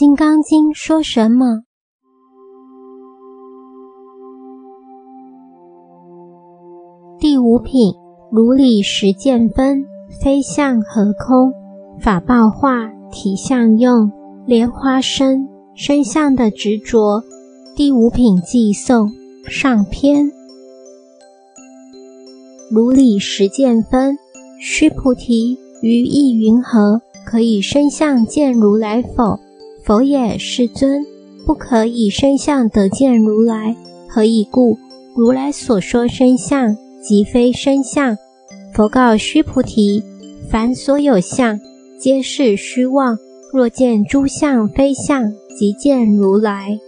金刚经》说什么？第五品，如理实见分，非相何空，法报化，体相用，莲花生，生相的执着。第五品寄颂上篇，如理实见分，须菩提，于意云何？可以生相见如来否？否也，世尊。不可以身相得见如来。何以故？如来所说身相，即非身相。佛告须菩提：凡所有相，皆是虚妄。若见诸相非相，即见如来。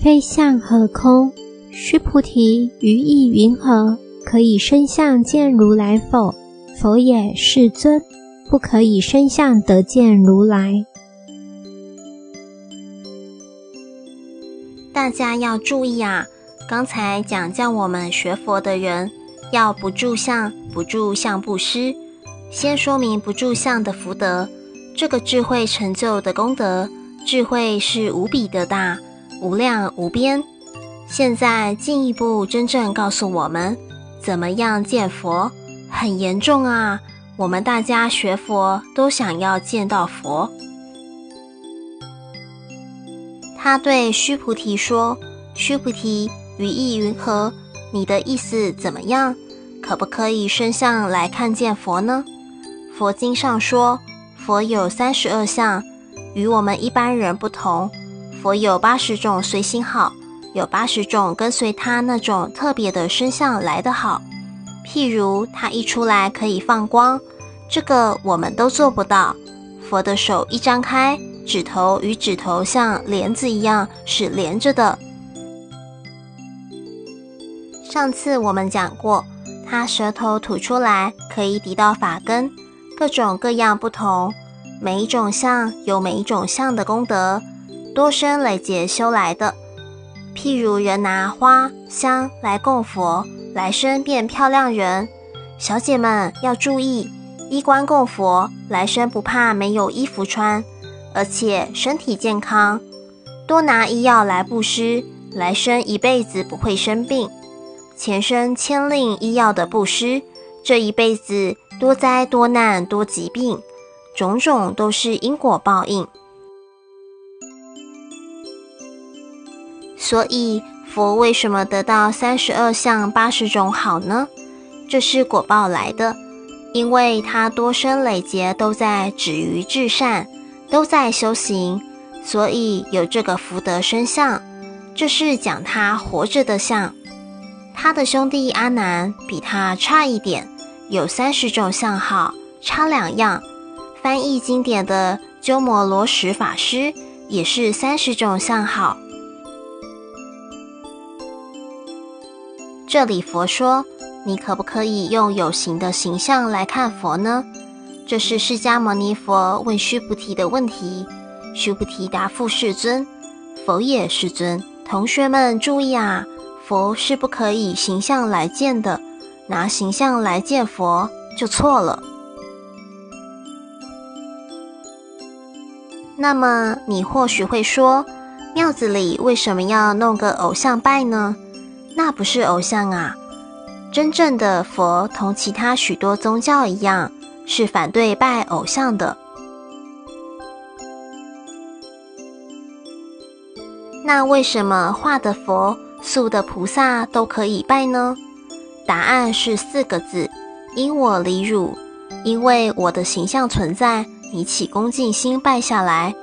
非相何空？须菩提，于意云何？可以身相见如来否？否也，世尊。不可以生相得见如来。大家要注意啊！刚才讲叫我们学佛的人要不住相，不住相不施。先说明不住相的福德，这个智慧成就的功德，智慧是无比的大。无量无边，现在进一步真正告诉我们，怎么样见佛，很严重啊！我们大家学佛都想要见到佛。他对须菩提说：“须菩提，于意云何？你的意思怎么样？可不可以身相来看见佛呢？”佛经上说，佛有三十二相，与我们一般人不同。佛有八十种随心好，有八十种跟随他那种特别的身相来的好。譬如他一出来可以放光，这个我们都做不到。佛的手一张开，指头与指头像帘子一样是连着的。上次我们讲过，他舌头吐出来可以抵到法根，各种各样不同，每一种相有每一种相的功德。多生累劫修来的，譬如人拿花香来供佛，来生变漂亮人。小姐们要注意，衣冠供佛，来生不怕没有衣服穿，而且身体健康。多拿医药来布施，来生一辈子不会生病。前生千令医药的布施，这一辈子多灾多难多疾病，种种都是因果报应。所以，佛为什么得到三十二相八十种好呢？这是果报来的，因为他多生累劫都在止于至善，都在修行，所以有这个福德身相。这是讲他活着的相。他的兄弟阿难比他差一点，有三十种相好，差两样。翻译经典的鸠摩罗什法师也是三十种相好。这里佛说：“你可不可以用有形的形象来看佛呢？”这是释迦牟尼佛问须菩提的问题。须菩提答复世尊：“佛也，世尊。同学们注意啊，佛是不可以形象来见的，拿形象来见佛就错了。”那么你或许会说，庙子里为什么要弄个偶像拜呢？那不是偶像啊！真正的佛同其他许多宗教一样，是反对拜偶像的。那为什么画的佛、塑的菩萨都可以拜呢？答案是四个字：因我离汝。因为我的形象存在，你起恭敬心拜下来，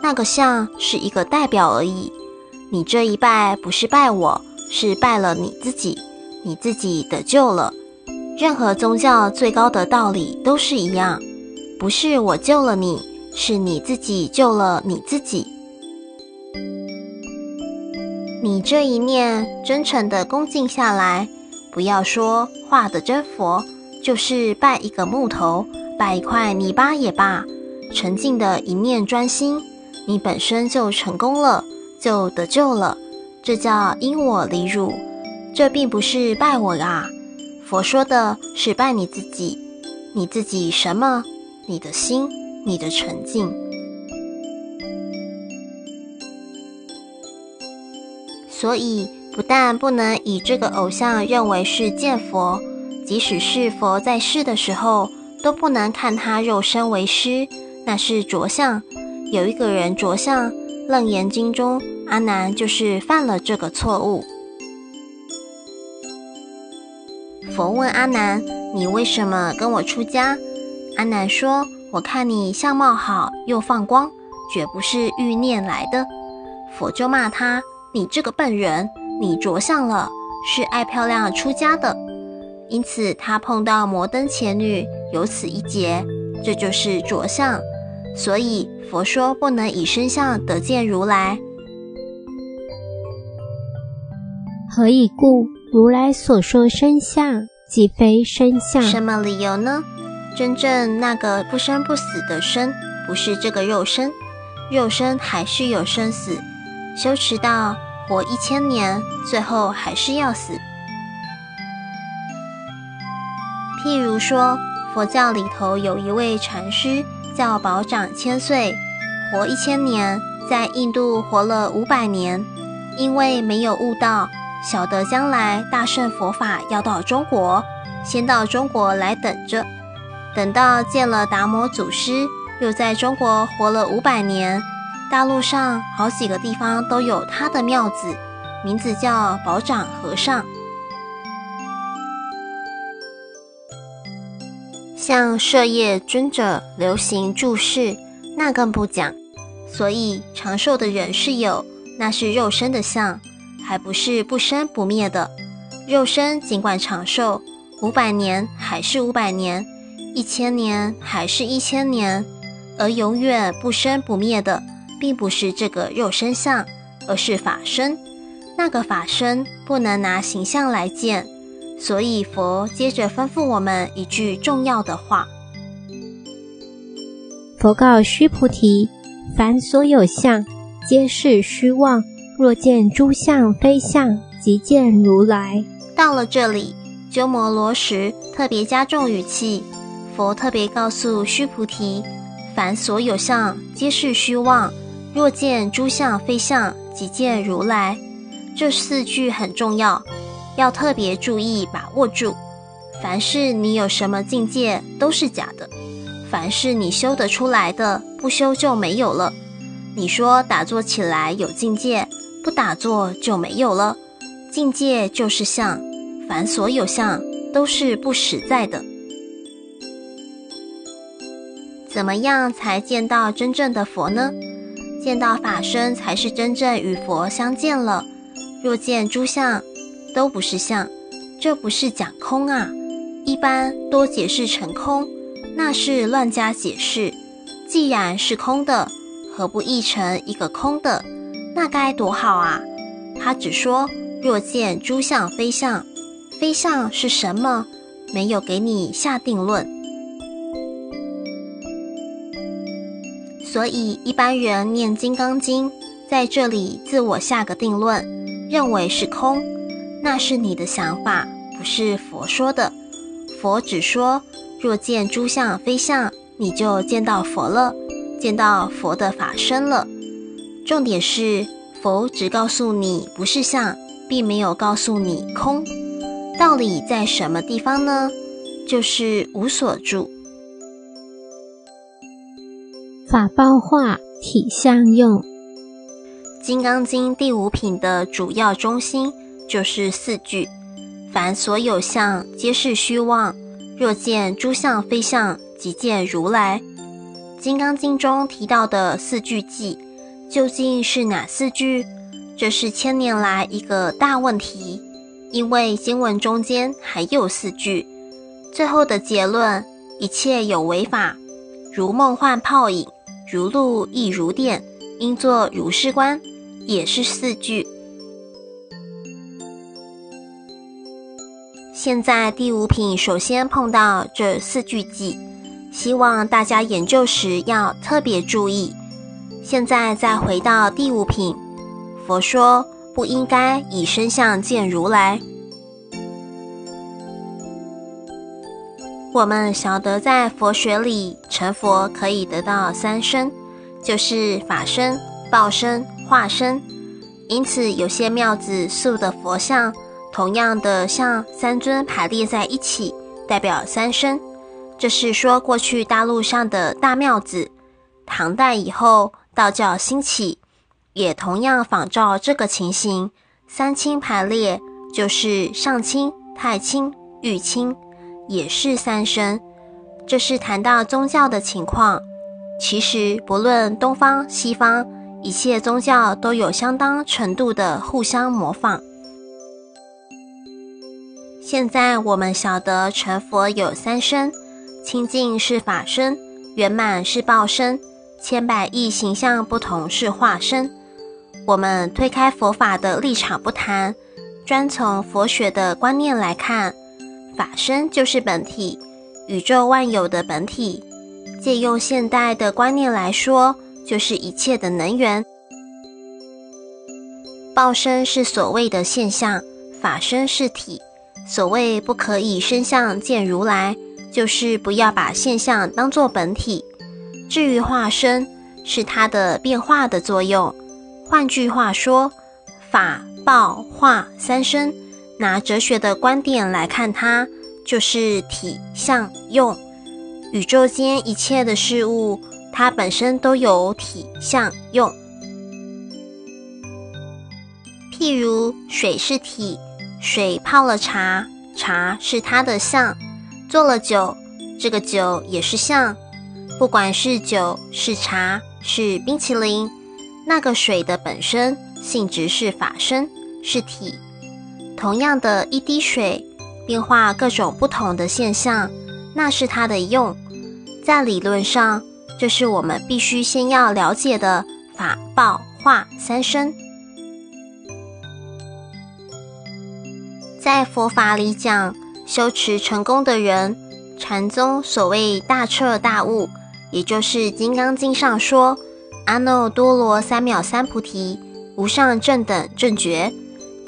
那个像是一个代表而已。你这一拜不是拜我。是拜了你自己，你自己得救了。任何宗教最高的道理都是一样，不是我救了你，是你自己救了你自己。你这一念真诚的恭敬下来，不要说画的真佛，就是拜一个木头，拜一块泥巴也罢，沉静的一念专心，你本身就成功了，就得救了。这叫因我离汝，这并不是拜我呀。佛说的是拜你自己，你自己什么？你的心。你的沉静。所以，不但不能以这个偶像认为是见佛，即使是佛在世的时候，都不能看他肉身为师，那是着相。有一个人着相，《楞严经》中阿难就是犯了这个错误。佛问阿难：“你为什么跟我出家？”阿难说：“我看你相貌好，又放光，绝不是欲念来的。”佛就骂他。你这个笨人，你着相了，是爱漂亮出家的，因此他碰到摩登伽女，有此一劫，这就是着相。所以佛说不能以身相得见如来。何以故？如来所说身相，即非身相。什么理由呢？真正那个不生不死的身，不是这个肉身，肉身还是有生死。修持到活一千年，最后还是要死。譬如说，佛教里头有一位禅师叫宝长千岁，活一千年，在印度活了五百年，因为没有悟道，晓得将来大圣佛法要到中国，先到中国来等着，等到见了达摩祖师，又在中国活了五百年。大陆上好几个地方都有他的庙子，名字叫宝掌和尚。像舍业尊者流行注释，那更不讲。所以长寿的人是有，那是肉身的相，还不是不生不灭的。肉身尽管长寿，五百年还是五百年，一千年还是一千年，而永远不生不灭的。并不是这个肉身相，而是法身。那个法身不能拿形象来见，所以佛接着吩咐我们一句重要的话：佛告须菩提，凡所有相，皆是虚妄。若见诸相非相，即见如来。到了这里，鸠摩罗什特别加重语气，佛特别告诉须菩提：凡所有相，皆是虚妄。若见诸相非相，即见如来。这四句很重要，要特别注意把握住。凡是你有什么境界，都是假的；凡是你修得出来的，不修就没有了。你说打坐起来有境界，不打坐就没有了。境界就是相，凡所有相都是不实在的。怎么样才见到真正的佛呢？见到法身才是真正与佛相见了。若见诸相，都不是相，这不是讲空啊。一般多解释成空，那是乱加解释。既然是空的，何不译成一个空的？那该多好啊！他只说若见诸相非相，非相是什么？没有给你下定论。所以一般人念《金刚经》，在这里自我下个定论，认为是空，那是你的想法，不是佛说的。佛只说若见诸相非相，你就见到佛了，见到佛的法身了。重点是佛只告诉你不是相，并没有告诉你空。道理在什么地方呢？就是无所住。法报化体相用，《金刚经》第五品的主要中心就是四句：凡所有相，皆是虚妄；若见诸相非相，即见如来。《金刚经》中提到的四句偈，究竟是哪四句？这是千年来一个大问题，因为经文中间还有四句，最后的结论：一切有为法，如梦幻泡影。如露亦如电，应作如是观，也是四句。现在第五品首先碰到这四句偈，希望大家研究时要特别注意。现在再回到第五品，佛说不应该以身相见如来。我们晓得在佛学里成佛可以得到三身，就是法身、报身、化身。因此，有些庙子塑的佛像，同样的像三尊排列在一起，代表三生。这是说过去大陆上的大庙子，唐代以后道教兴起，也同样仿照这个情形，三清排列，就是上清、太清、玉清。也是三生，这是谈到宗教的情况。其实不论东方西方，一切宗教都有相当程度的互相模仿。现在我们晓得成佛有三身：清净是法身，圆满是报身，千百亿形象不同是化身。我们推开佛法的立场不谈，专从佛学的观念来看。法身就是本体，宇宙万有的本体。借用现代的观念来说，就是一切的能源。报身是所谓的现象，法身是体。所谓不可以身相见如来，就是不要把现象当作本体。至于化身，是它的变化的作用。换句话说，法、报、化三身。拿哲学的观点来看，它就是体、相、用。宇宙间一切的事物，它本身都有体、相、用。譬如水是体，水泡了茶，茶是它的相；做了酒，这个酒也是相。不管是酒、是茶、是冰淇淋，那个水的本身性质是法身，是体。同样的一滴水，变化各种不同的现象，那是它的用。在理论上，这是我们必须先要了解的法、报、化三身。在佛法里讲，修持成功的人，禅宗所谓大彻大悟，也就是《金刚经》上说阿耨多罗三藐三菩提，无上正等正觉。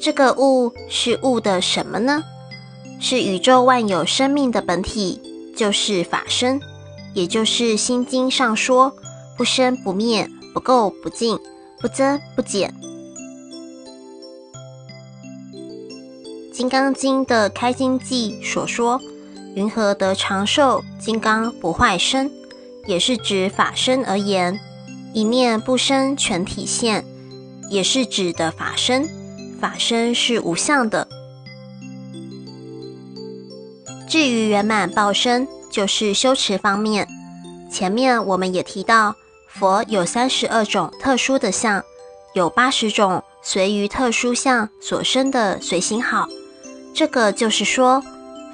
这个悟是悟的什么呢？是宇宙万有生命的本体，就是法身，也就是《心经》上说不生不灭、不垢不净、不增不减。《金刚经》的开经记所说“云何得长寿？金刚不坏身”，也是指法身而言，一念不生全体现，也是指的法身。法身是无相的。至于圆满报身，就是修持方面。前面我们也提到，佛有三十二种特殊的相，有八十种随于特殊相所生的随行好。这个就是说，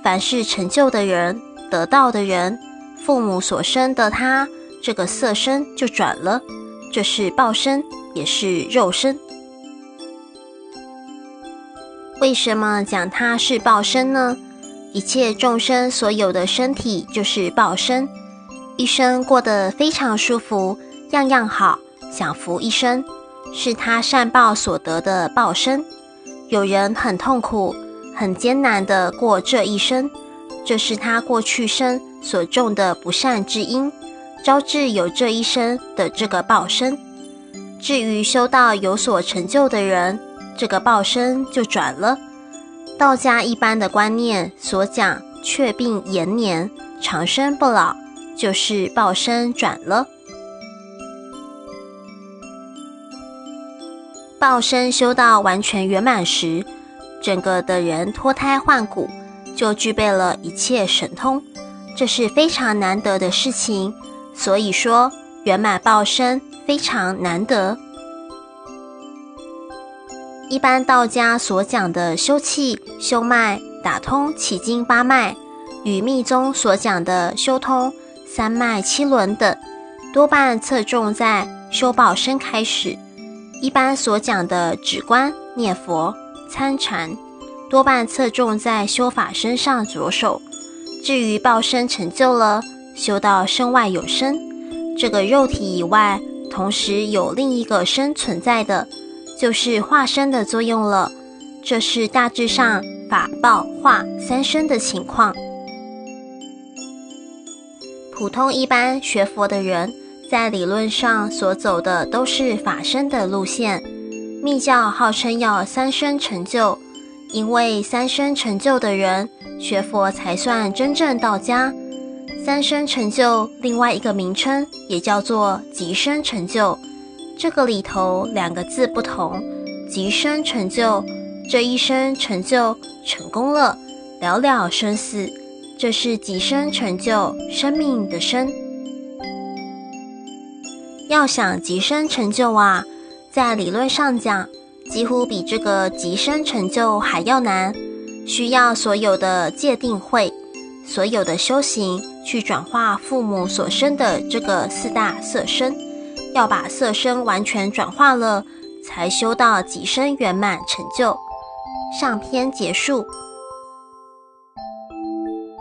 凡是成就的人、得道的人，父母所生的他，这个色身就转了，这是报身，也是肉身。为什么讲它是报身呢？一切众生所有的身体就是报身，一生过得非常舒服，样样好，享福一生，是他善报所得的报身。有人很痛苦、很艰难的过这一生，这是他过去生所种的不善之因，招致有这一生的这个报身。至于修道有所成就的人，这个报身就转了。道家一般的观念所讲却病延年、长生不老，就是报身转了。报身修道完全圆满时，整个的人脱胎换骨，就具备了一切神通，这是非常难得的事情。所以说，圆满报身非常难得。一般道家所讲的修气、修脉、打通奇经八脉，与密宗所讲的修通三脉七轮等，多半侧重在修报身开始。一般所讲的止观、念佛、参禅，多半侧重在修法身上着手。至于报身成就了，修到身外有身，这个肉体以外，同时有另一个身存在的。就是化身的作用了，这是大致上法报化三身的情况。普通一般学佛的人，在理论上所走的都是法身的路线。密教号称要三生成就，因为三生成就的人学佛才算真正到家。三生成就另外一个名称也叫做极生成就，这个里头两个字不同，极生成就这一生成就成功了，了了生死，这是极生成就生命的生。要想极生成就啊，在理论上讲，几乎比这个极生成就还要难，需要所有的戒定慧。所有的修行去转化父母所生的这个四大色身，要把色身完全转化了，才修到几身圆满成就。上篇结束。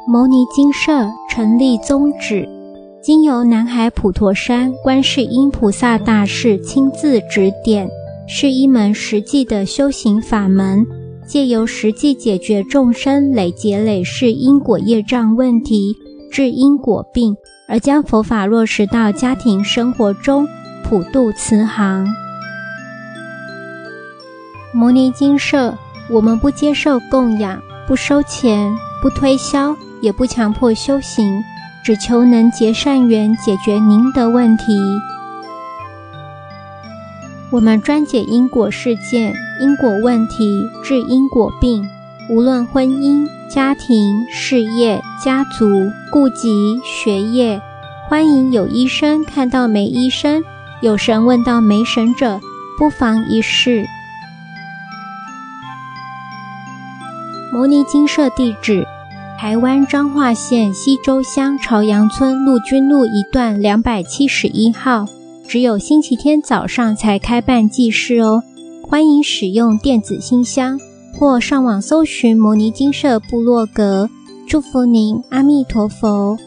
牟尼精舍成立宗旨，经由南海普陀山观世音菩萨大士亲自指点，是一门实际的修行法门。借由实际解决众生累劫累世因果业障问题，治因果病，而将佛法落实到家庭生活中，普度慈航。摩尼金舍，我们不接受供养，不收钱，不推销，也不强迫修行，只求能结善缘，解决您的问题。我们专解因果事件、因果问题，治因果病。无论婚姻、家庭、事业、家族、顾及、学业，欢迎有医生看到没医生，有神问到没神者，不妨一试。摩尼金舍地址：台湾彰化县西周乡朝阳村陆军路一段两百七十一号。只有星期天早上才开办祭事哦，欢迎使用电子信箱或上网搜寻摩尼金舍部落格。祝福您，阿弥陀佛。